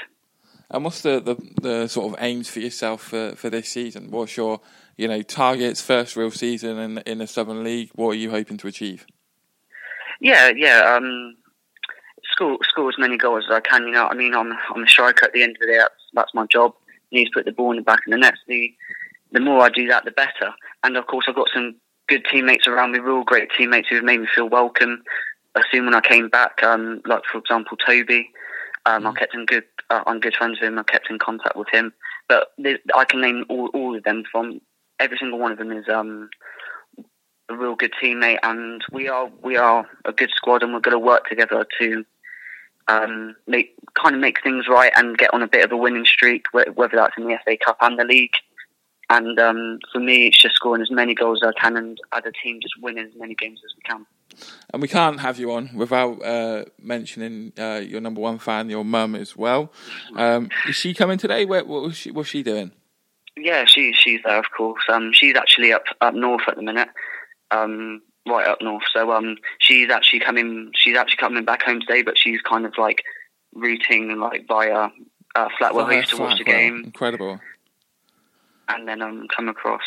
And what's the, the, the sort of aims for yourself for, for this season? What's your you know targets first real season in in the Southern League? What are you hoping to achieve? Yeah, yeah. Um, score score as many goals as I can. You know, I mean, I'm I'm a striker at the end of the day. That's that's my job. You need to put the ball in the back of the net. The the more I do that, the better. And of course, I've got some good teammates around me, real great teammates who have made me feel welcome. I assume when I came back, um, like for example, Toby, um, I mm. kept in good, uh, I'm good friends with him. I kept in contact with him. But I can name all, all of them from every single one of them is um, a real good teammate, and we are we are a good squad, and we're going to work together to um, make kind of make things right and get on a bit of a winning streak, whether that's in the FA Cup and the league. And um, for me, it's just scoring as many goals as I can, and as a team, just winning as many games as we can. And we can't have you on without uh, mentioning uh, your number one fan, your mum, as well. Um, is she coming today? What, what was she? What's she doing? Yeah, she she's there, of course. Um, she's actually up up north at the minute, um, right up north. So um, she's actually coming. She's actually coming back home today, but she's kind of like routing like via uh, Flackwell used to watch the game. Incredible and then um, come across.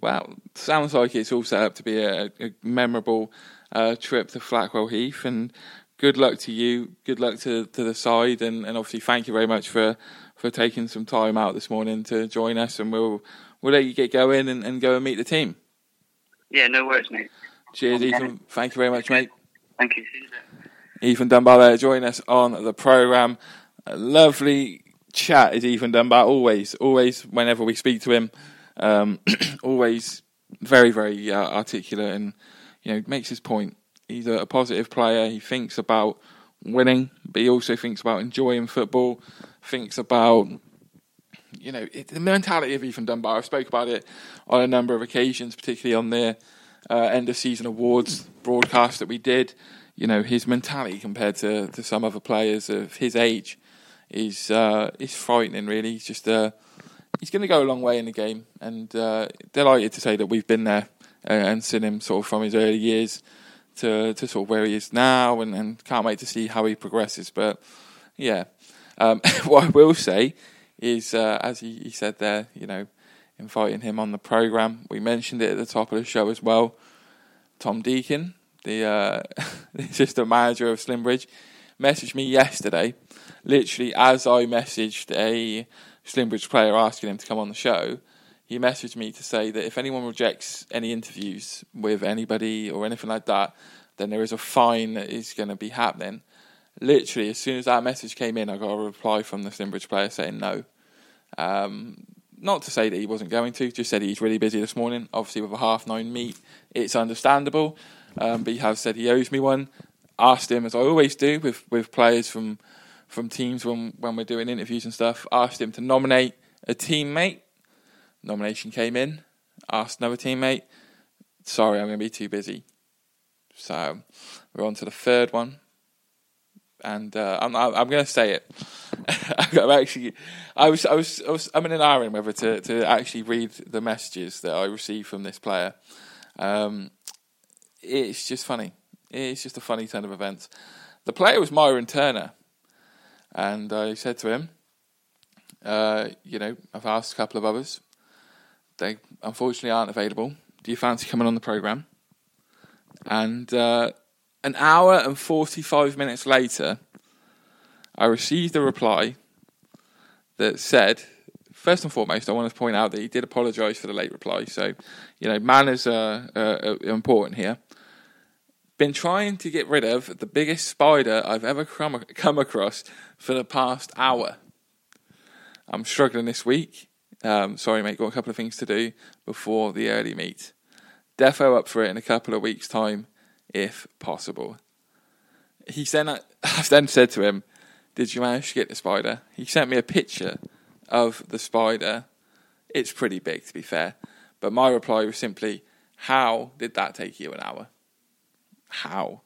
Wow, sounds like it's all set up to be a, a memorable uh, trip to Flackwell Heath, and good luck to you. Good luck to, to the side, and, and obviously thank you very much for, for taking some time out this morning to join us, and we'll we'll let you get going and, and go and meet the team. Yeah, no worries, mate. Cheers, okay. Ethan. Thank you very much, mate. Thank you. Ethan Dunbar there joining us on the programme. A lovely chat is Ethan Dunbar. Always, always, whenever we speak to him, um, always very, very uh, articulate and you know makes his point. He's a, a, positive player. He thinks about winning, but he also thinks about enjoying football. Thinks about you know it, the mentality of Ethan Dunbar. I've spoke about it on a number of occasions, particularly on the uh, end of season awards broadcast that we did. You know his mentality compared to, to some other players of his age is uh, is frightening. Really, he's just uh, he's going to go a long way in the game, and uh, delighted to say that we've been there uh, and seen him sort of from his early years to to sort of where he is now, and, and can't wait to see how he progresses. But yeah, um, what I will say is, uh, as he, he said there, you know, inviting him on the program. We mentioned it at the top of the show as well. Tom Deacon, the uh, the assistant manager of Slimbridge, messaged me yesterday literally as I messaged a Slimbridge player asking him to come on the show, he messaged me to say that if anyone rejects any interviews with anybody or anything like that, then there is a fine that is going to be happening. Literally, as soon as that message came in, I got a reply from the Slimbridge player saying no. Um, not to say that he wasn't going to, just said he's really busy this morning. Obviously, with a half nine meet, it's understandable. Um, but he has said he owes me one. Asked him, as I always do with, with players from from teams when when we're doing interviews and stuff. Asked him to nominate a teammate. Nomination came in. Asked another teammate. Sorry, I'm going to be too busy. So we're on to the third one, and uh, I'm I'm going to say it. I'm actually, I was I was I was I'm in an iron whether to to actually read the messages that I received from this player. Um, it's just funny. It's just a funny turn of events. The player was Myron Turner, and I said to him, uh, you know, I've asked a couple of others. They unfortunately aren't available. Do you fancy coming on the program? And uh, an hour and 45 minutes later, I received a reply that said, first and foremost, I want to point out that he did apologise for the late reply. So, you know, manners are, are important here. Been trying to get rid of the biggest spider I've ever come, across for the past hour. I'm struggling this week. Um, sorry, mate, got a couple of things to do before the early meet. Defo up for it in a couple of weeks' time, if possible. He then, I've then said to him, Did you manage to get the spider? He sent me a picture of the spider. It's pretty big, to be fair. But my reply was simply, How did that take you an hour? How?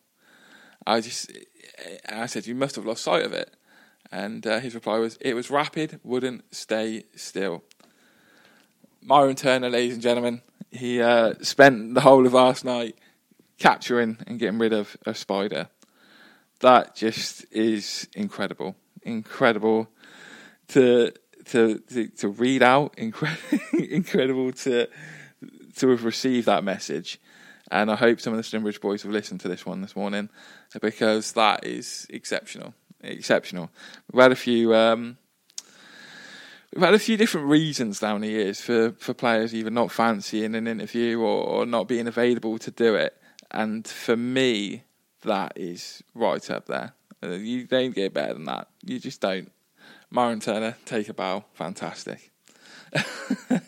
I just, I said, You must have lost sight of it. And uh, his reply was, It was rapid, wouldn't stay still. Myron Turner, ladies and gentlemen, he uh, spent the whole of last night capturing and getting rid of a spider. That just is incredible, incredible to to to, to read out, incredible, incredible to to have received that message. And I hope some of the Slimbridge boys have listened to this one this morning because that is exceptional, exceptional. We've had a few. Um, we've had a few different reasons down the years for, for players either not fancying an interview or, or not being available to do it. And for me, that is right up there. Uh, you don't get better than that. You just don't. Myron Turner, take a bow. Fantastic.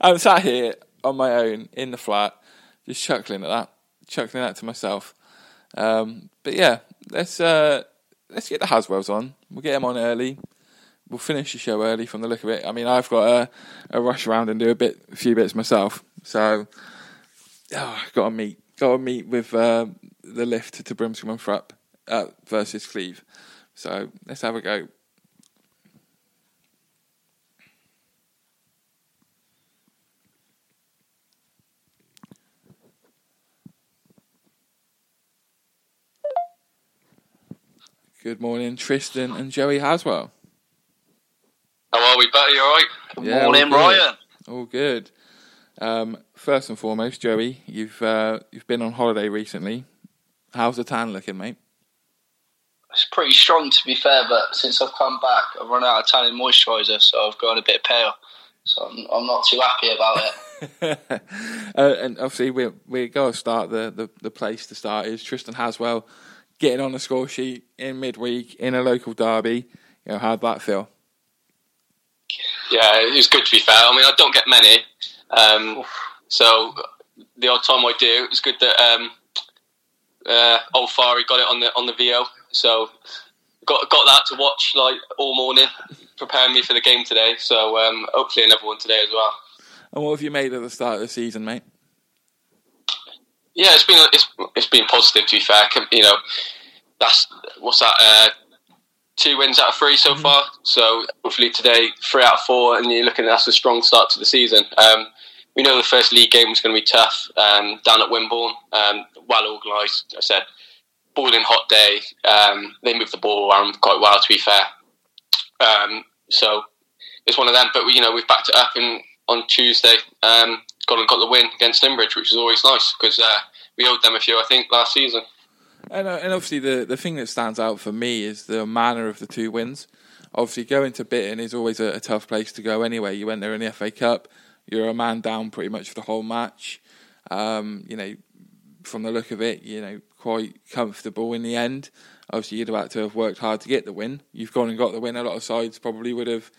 I'm sat here on my own in the flat, just chuckling at that, chuckling at to myself. Um, but yeah, let's uh, let's get the Haswells on. We'll get them on early. We'll finish the show early from the look of it. I mean, I've got a, a rush around and do a bit, a few bits myself. So, oh, got to meet, got to meet with uh, the lift to Brimscombe and Thrupp uh, versus Cleeve. So let's have a go. Good morning, Tristan and Joey Haswell. How are we? You all right? Good Yeah, morning, all. Ryan. All good. Um, first and foremost, Joey, you've uh, you've been on holiday recently. How's the tan looking, mate? It's pretty strong, to be fair, but since I've come back, I've run out of tanning moisturiser, so I've gone a bit pale. So I'm, I'm not too happy about it. uh, and obviously, we we got to start the, the the place to start is Tristan Haswell getting on the score sheet in midweek in a local derby. You know, how'd that feel? Yeah, it was good to be fair. I mean, I don't get many, um, so the odd time I do, it's good that um, uh, old Fari got it on the on the Veo. So got got that to watch like all morning, preparing me for the game today. So um, hopefully another one today as well. And what have you made at the start of the season, mate? Yeah, it's been it's it's been positive to be fair. You know, that's what's that? Uh, two wins out of three so far. So hopefully today, three out of four, and you're looking at that's a strong start to the season. Um, we know the first league game was going to be tough um, down at Wimborne. Um, well organised, I said. Boiling hot day. Um, they moved the ball around quite well, to be fair. Um, so it's one of them. But we, you know, we've backed it up, and on Tuesday, um, got the win against Slimbridge, which is always nice because uh, we owed them a few, I think, last season. And, uh, and obviously, the, the thing that stands out for me is the manner of the two wins. Obviously, going to Bitton is always a, a tough place to go anyway. You went there in the FA Cup, you're a man down pretty much for the whole match. Um, you know, from the look of it, you know, quite comfortable in the end. Obviously, you'd have had to have worked hard to get the win. You've gone and got the win. A lot of sides probably would have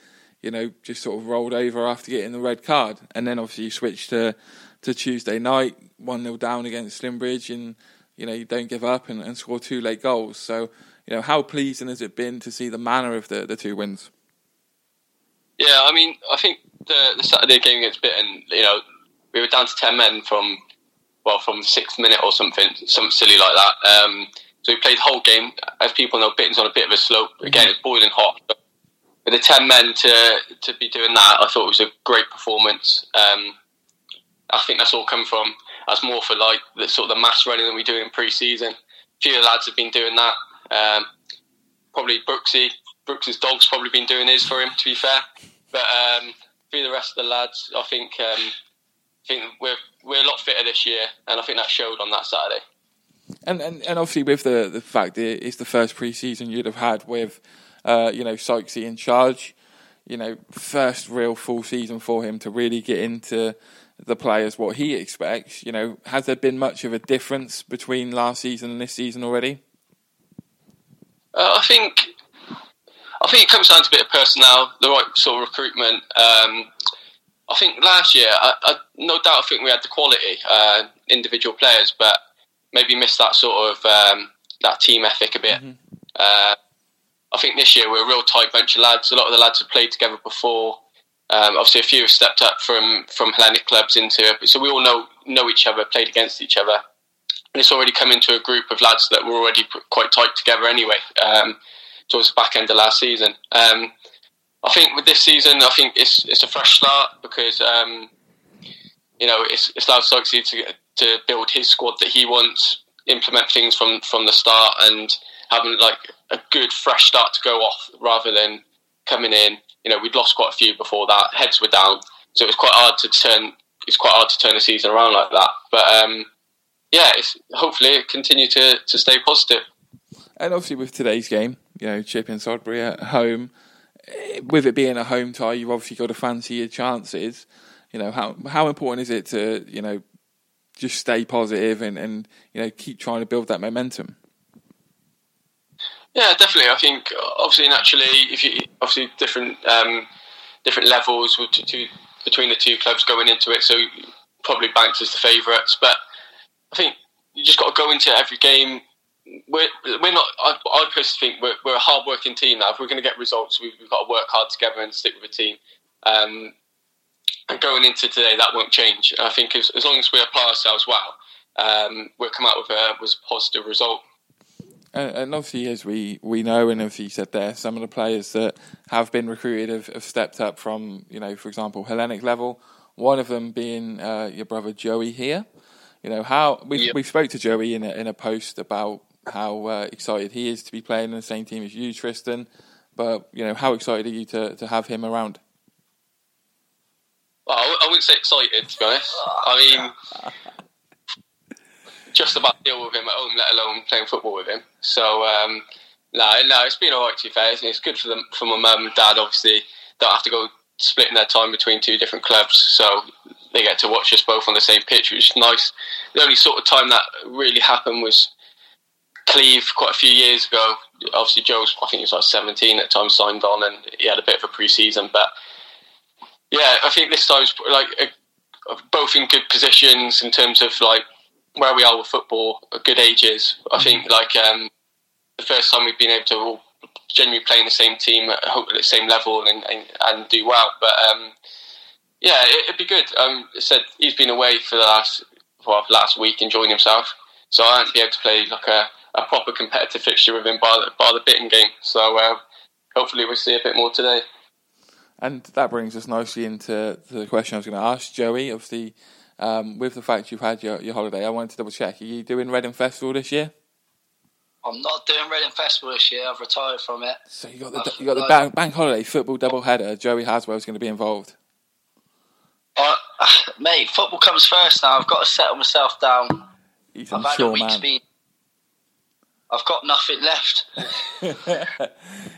you know, just sort of rolled over after getting the red card, and then obviously you switch to to Tuesday night, one 0 down against Slimbridge, and you know you don't give up and, and score two late goals. So you know, how pleasing has it been to see the manner of the the two wins? Yeah, I mean, I think the the Saturday game against Bitton, you know, we were down to ten men from well from sixth minute or something, something silly like that. Um, so we played the whole game. As people know, Bitton's on a bit of a slope. Again, it's boiling hot. But with the ten men to to be doing that, I thought it was a great performance. Um, I think that's all come from as more for like the sort of the mass running that we do in pre-season. A few of the lads have been doing that. Um, probably Brooksy, Brooks's dog's probably been doing his for him. To be fair, but um, for the rest of the lads, I think um, I think we're we're a lot fitter this year, and I think that showed on that Saturday. And and, and obviously with the the fact that it's the first pre-season you'd have had with uh, you know Sykesy in charge, you know first real full season for him to really get into the players what he expects. You know, has there been much of a difference between last season and this season already? Uh, I think I think it comes down to a bit of personnel, the right sort of recruitment. Um, I think last year, I, I, no doubt, I think we had the quality, uh, individual players, but maybe missed that sort of um, that team ethic a bit. Mm-hmm. Uh, I think this year we're a real tight bunch of lads. A lot of the lads have played together before. Um, obviously, a few have stepped up from from Hellenic clubs into it, so we all know know each other, played against each other, and it's already come into a group of lads that were already quite tight together anyway. Um, towards the back end of last season, um, I think with this season, I think it's it's a fresh start because um, you know it's it's allowed Sykesy to to build his squad that he wants, implement things from from the start, and having like a good fresh start to go off rather than coming in. You know, we'd lost quite a few before that. Heads were down, so it was quite hard to turn. It's quite hard to turn the season around like that. But um, yeah, it's, hopefully it continue to to stay positive. And obviously with today's game, you know, Chipping Sodbury at home, with it being a home tie, you've obviously got to fancy your chances. You know, how how important is it to you know just stay positive and, and you know keep trying to build that momentum? Yeah, definitely. I think obviously naturally, if you obviously different um, different levels to, between the two clubs going into it, so probably Banks is the favourites, but I think you just got to go into every game. We're, we're not. I, I personally think we're, we're a hard working team now. If we're going to get results, we've, we've, got to work hard together and stick with a team. Um, and going into today, that won't change. I think as, as long as we apply ourselves well, um, we'll come out with a, with a positive result. And, and, obviously, as we, we know, and as you said there, some of the players that have been recruited have, have stepped up from, you know, for example, Hellenic level. One of them being uh, your brother Joey here. You know how we yep. we spoke to Joey in a, in a post about how uh, excited he is to be playing in the same team as you, Tristan. But you know, how excited are you to, to have him around? Well, I wouldn't say excited to be honest. I mean, just about deal with him at home, let alone playing football with him. So um, no, no, it's been alright to be fair. It's good for them, for my mum and dad. Obviously, don't have to go splitting their time between two different clubs, so they get to watch us both on the same pitch, which is nice. The only sort of time that really happened was Cleeve quite a few years ago. Obviously, Joe's I think he was like 17 at the time signed on, and he had a bit of a pre-season. But yeah, I think this time's like both in good positions in terms of like where we are with football, good ages. I think mm-hmm. like um, the first time we've been able to all genuinely play in the same team at the same level and, and, and do well. But um, yeah, it, would be good. Um, said he's been away for the last well, last week enjoying himself, so I won't be able to play like a, a proper competitive fixture with him by the, by the Bitton game. So uh, hopefully we'll see a bit more today. And that brings us nicely into the question I was going to ask Joey. Obviously, um, with the fact you've had your, your holiday, I wanted to double check. Are you doing Reading Festival this year? I'm not doing Reading Festival this year. I've retired from it. So you got the you got the bank, bank holiday football double header. Joey Haswell's going to be involved. Uh, mate, football comes first now. I've got to settle myself down. He's I've had a week's man. been. I've got nothing left.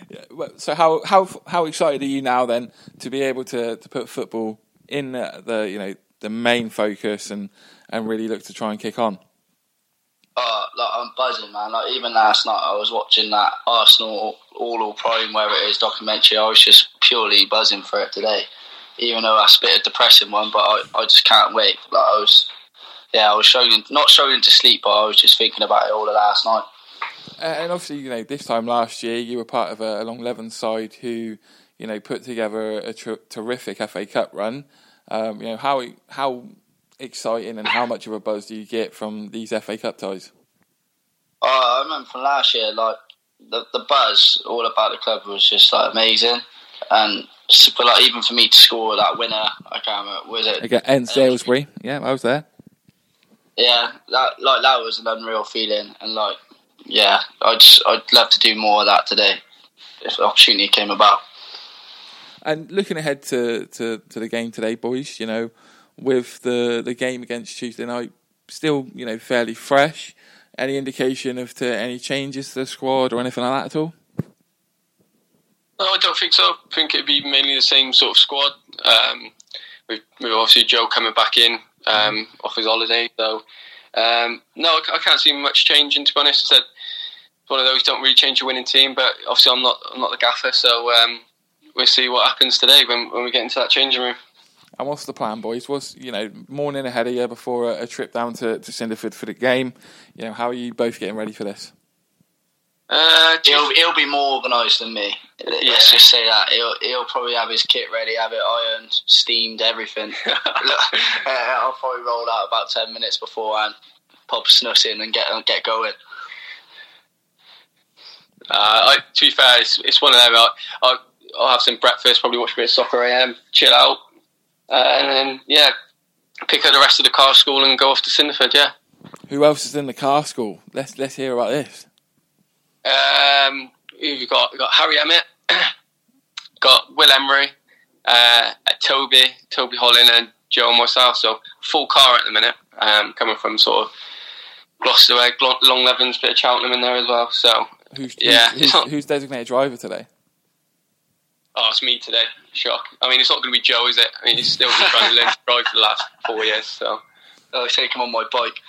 yeah, so how how how excited are you now then to be able to, to put football in the, the you know the main focus and and really look to try and kick on? Oh, like I'm buzzing, man. Like even last night, I was watching that Arsenal All All Prime, where it is documentary. I was just purely buzzing for it today, even though that's a bit of a depressing one. But I, I just can't wait. Like I was, yeah, I was struggling, not struggling to sleep, but I was just thinking about it all the last night. And obviously, you know, this time last year, you were part of a, a Long Leven side who, you know, put together a tr- terrific FA Cup run. Um, you know, how how exciting and how much of a buzz do you get from these FA Cup ties? Oh, I remember from last year, like the the buzz all about the club was just like amazing, and but like even for me to score that winner, I can't remember was it against Aylesbury? Yeah, I was there. Yeah, that like that was an unreal feeling, and like yeah, I'd I'd love to do more of that today if the opportunity came about. And looking ahead to, to, to the game today, boys, you know, with the the game against Tuesday night still, you know, fairly fresh. Any indication of to any changes to the squad or anything like that at all? No, I don't think so. I think it'd be mainly the same sort of squad. Um, with, with obviously Joe coming back in um, off his holiday, so um, no, I, can't see much changing. To be honest, I said one of those don't really change a winning team, but obviously I'm not I'm not the gaffer, so um, we'll see what happens today when when we get into that changing room. And what's the plan, boys? What's you know morning ahead of you before a, a trip down to, to Cinderford for the game? You know, how are you both getting ready for this? Uh, he'll, he'll be more organised than me. Yeah. Let's just say that he'll he'll probably have his kit ready, have it ironed, steamed, everything. uh, I'll probably roll out about ten minutes beforehand, pop snus in, and get get going. Uh, I, to be fair, it's, it's one of them. I, I, will have some breakfast, probably watch a bit of soccer AM, chill out, uh, and then yeah, pick up the rest of the car school and go off to Cinderford. Yeah. Who else is in the car school? Let's let's hear about this. Um, we've got we've got Harry Emmett, got Will Emery, uh, Toby, Toby Holland, and Joe and myself. So full car at the minute. Um, coming from sort of Gloucester, Longlevens, bit of Cheltenham in there as well. So who's, yeah, who's, who's, who's designated driver today? Oh, it's me today. Shock. I mean, it's not going to be Joe, is it? I mean, he's still been trying to learn to drive for the last four years. So I'll take him on my bike.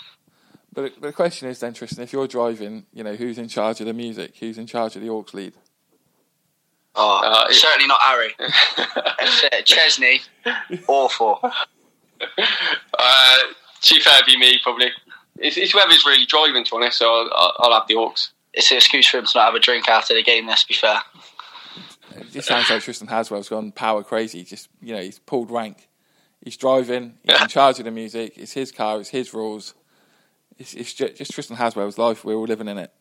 But the question is then, Tristan, if you're driving, you know, who's in charge of the music? Who's in charge of the aux lead? Oh, uh, certainly not Harry. Chesney, awful. Uh, chief fair, be me probably. It's, it's whoever's really driving, to be honest. So I'll, I'll have the aux. It's an excuse for him to not have a drink after the game. Let's be fair. It just sounds like Tristan Haswell's gone power crazy. Just you know, he's pulled rank. He's driving. He's in charge of the music. It's his car. It's his rules. It's, it's just, just, Tristan Haswell's life. We're all living in it.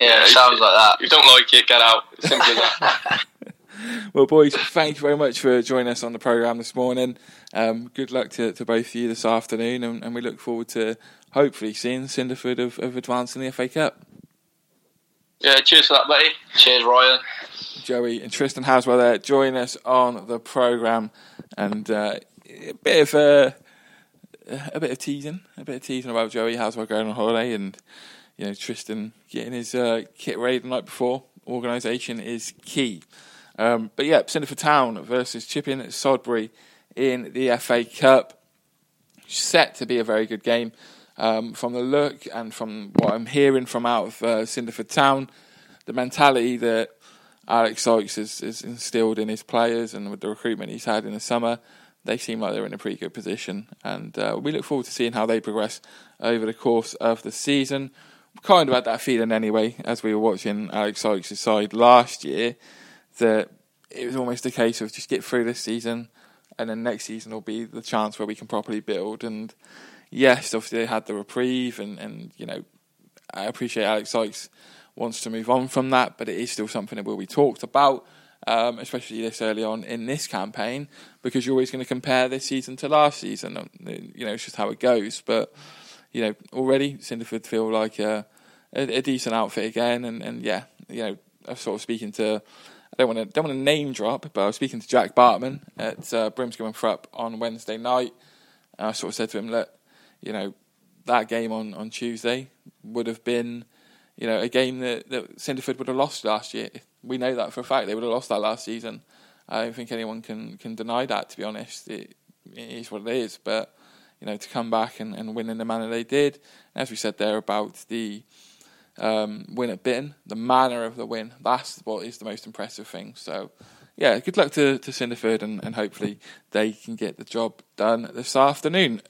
Yeah, it sounds like that. If you don't like it, get out. Simple as that. well, boys, thank you very much for joining us on the programme this morning. Um, good luck to, to both of you this afternoon, and, and, we look forward to hopefully seeing Cinderford of, of advancing the FA Cup. Yeah, cheers for that, buddy. Cheers, Ryan. Joey and Tristan Haswell there join us on the programme, and uh, a bit of a a bit of teasing, a bit of teasing about Joey Haswell going on holiday, and you know Tristan getting his uh, kit ready the night before. Organisation is key. Um, but yeah, Cinderford Town versus Chipping Sodbury in the FA Cup. Set to be a very good game. Um, from the look and from what I'm hearing from out of uh, Cinderford Town, the mentality that Alex Sykes has, has, instilled in his players and with the recruitment he's had in the summer, they seem like they're in a pretty good position. And uh, we look forward to seeing how they progress over the course of the season. Kind of had that feeling anyway, as we were watching Alex Sykes' side last year, that it was almost a case of just get through this season, and then next season will be the chance where we can properly build. And yes, obviously they had the reprieve, and, and you know, I appreciate Alex Sykes wants to move on from that, but it is still something that will be talked about, um, especially this early on in this campaign, because you're always going to compare this season to last season. You know, it's just how it goes. But you know, already Cinderford feel like a, a, a decent outfit again, and, and yeah, you know, I'm sort of speaking to. I don't want to don't want to name drop, but I was speaking to Jack Bartman at uh, Brimscombe and Thrupp on Wednesday night. And I sort of said to him, look, you know, that game on, on Tuesday would have been, you know, a game that, that Cinderford would have lost last year. We know that for a fact. They would have lost that last season. I don't think anyone can, can deny that, to be honest. It, it is what it is. But, you know, to come back and, and win in the manner they did. As we said there about the um, win at Bitton, the manner of the win, that's what is the most impressive thing. So, yeah, good luck to, to Cinderford and, and hopefully they can get the job done this afternoon.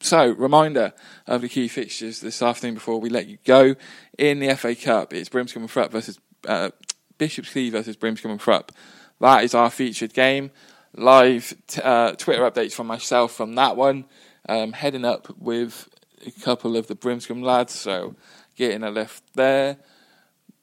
So, reminder of the key fixtures this afternoon before we let you go. In the FA Cup, it's Brimscombe and Thrupp versus uh, Bishop's Cleeve versus Brimscombe and Thrupp. That is our featured game. Live t- uh, Twitter updates from myself from that one. Um, heading up with a couple of the Brimscombe lads, so getting a lift there.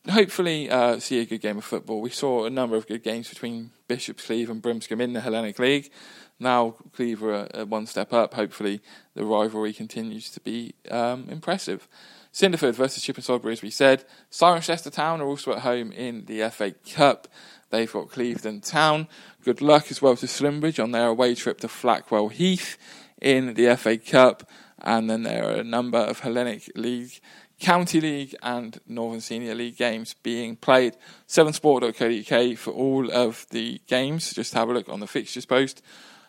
Hopefully, uh, see a good game of football. We saw a number of good games between Bishop's Cleeve and Brimscombe in the Hellenic League. Now Cleeve are one step up. Hopefully, the rivalry continues to be um, impressive. Cinderford versus Chipping Sodbury, as we said. Cirencester Town are also at home in the FA Cup. They've got Clevedon Town. Good luck as well to Slimbridge on their away trip to Flackwell Heath in the FA Cup. And then there are a number of Hellenic League, County League, and Northern Senior League games being played. 7sport.co.uk for all of the games. Just have a look on the fixtures post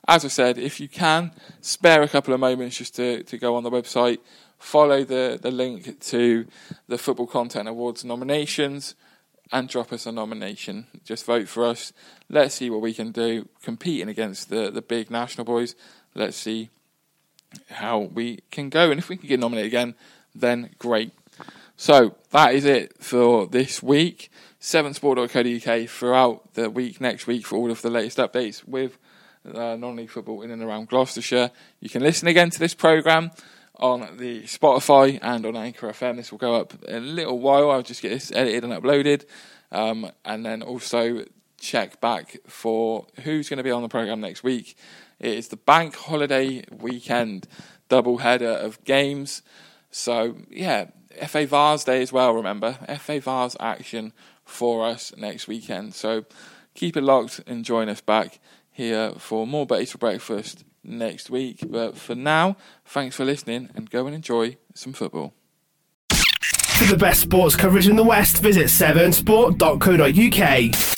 as I said, if you can, spare a couple of moments just to, to go on the website, follow the, the link to the Football Content Awards nominations, and drop us a nomination. Just vote for us. Let's see what we can do competing against the, the big national boys. Let's see how we can go. And if we can get nominated again, then great. So that is it for this week. 7sport.co.uk throughout the week, next week, for all of the latest updates with uh, non-league football in and around Gloucestershire. You can listen again to this program on the Spotify and on Anchor FM. This will go up in a little while. I'll just get this edited and uploaded, um, and then also check back for who's going to be on the program next week. It is the bank holiday weekend double header of games. So yeah, FA Vase Day as well. Remember FA Vase action for us next weekend. So keep it locked and join us back here for more Buttee's for Breakfast next week. But for now, thanks for listening and go and enjoy some football. For the best sports coverage in the West, visit 7sport.co.uk.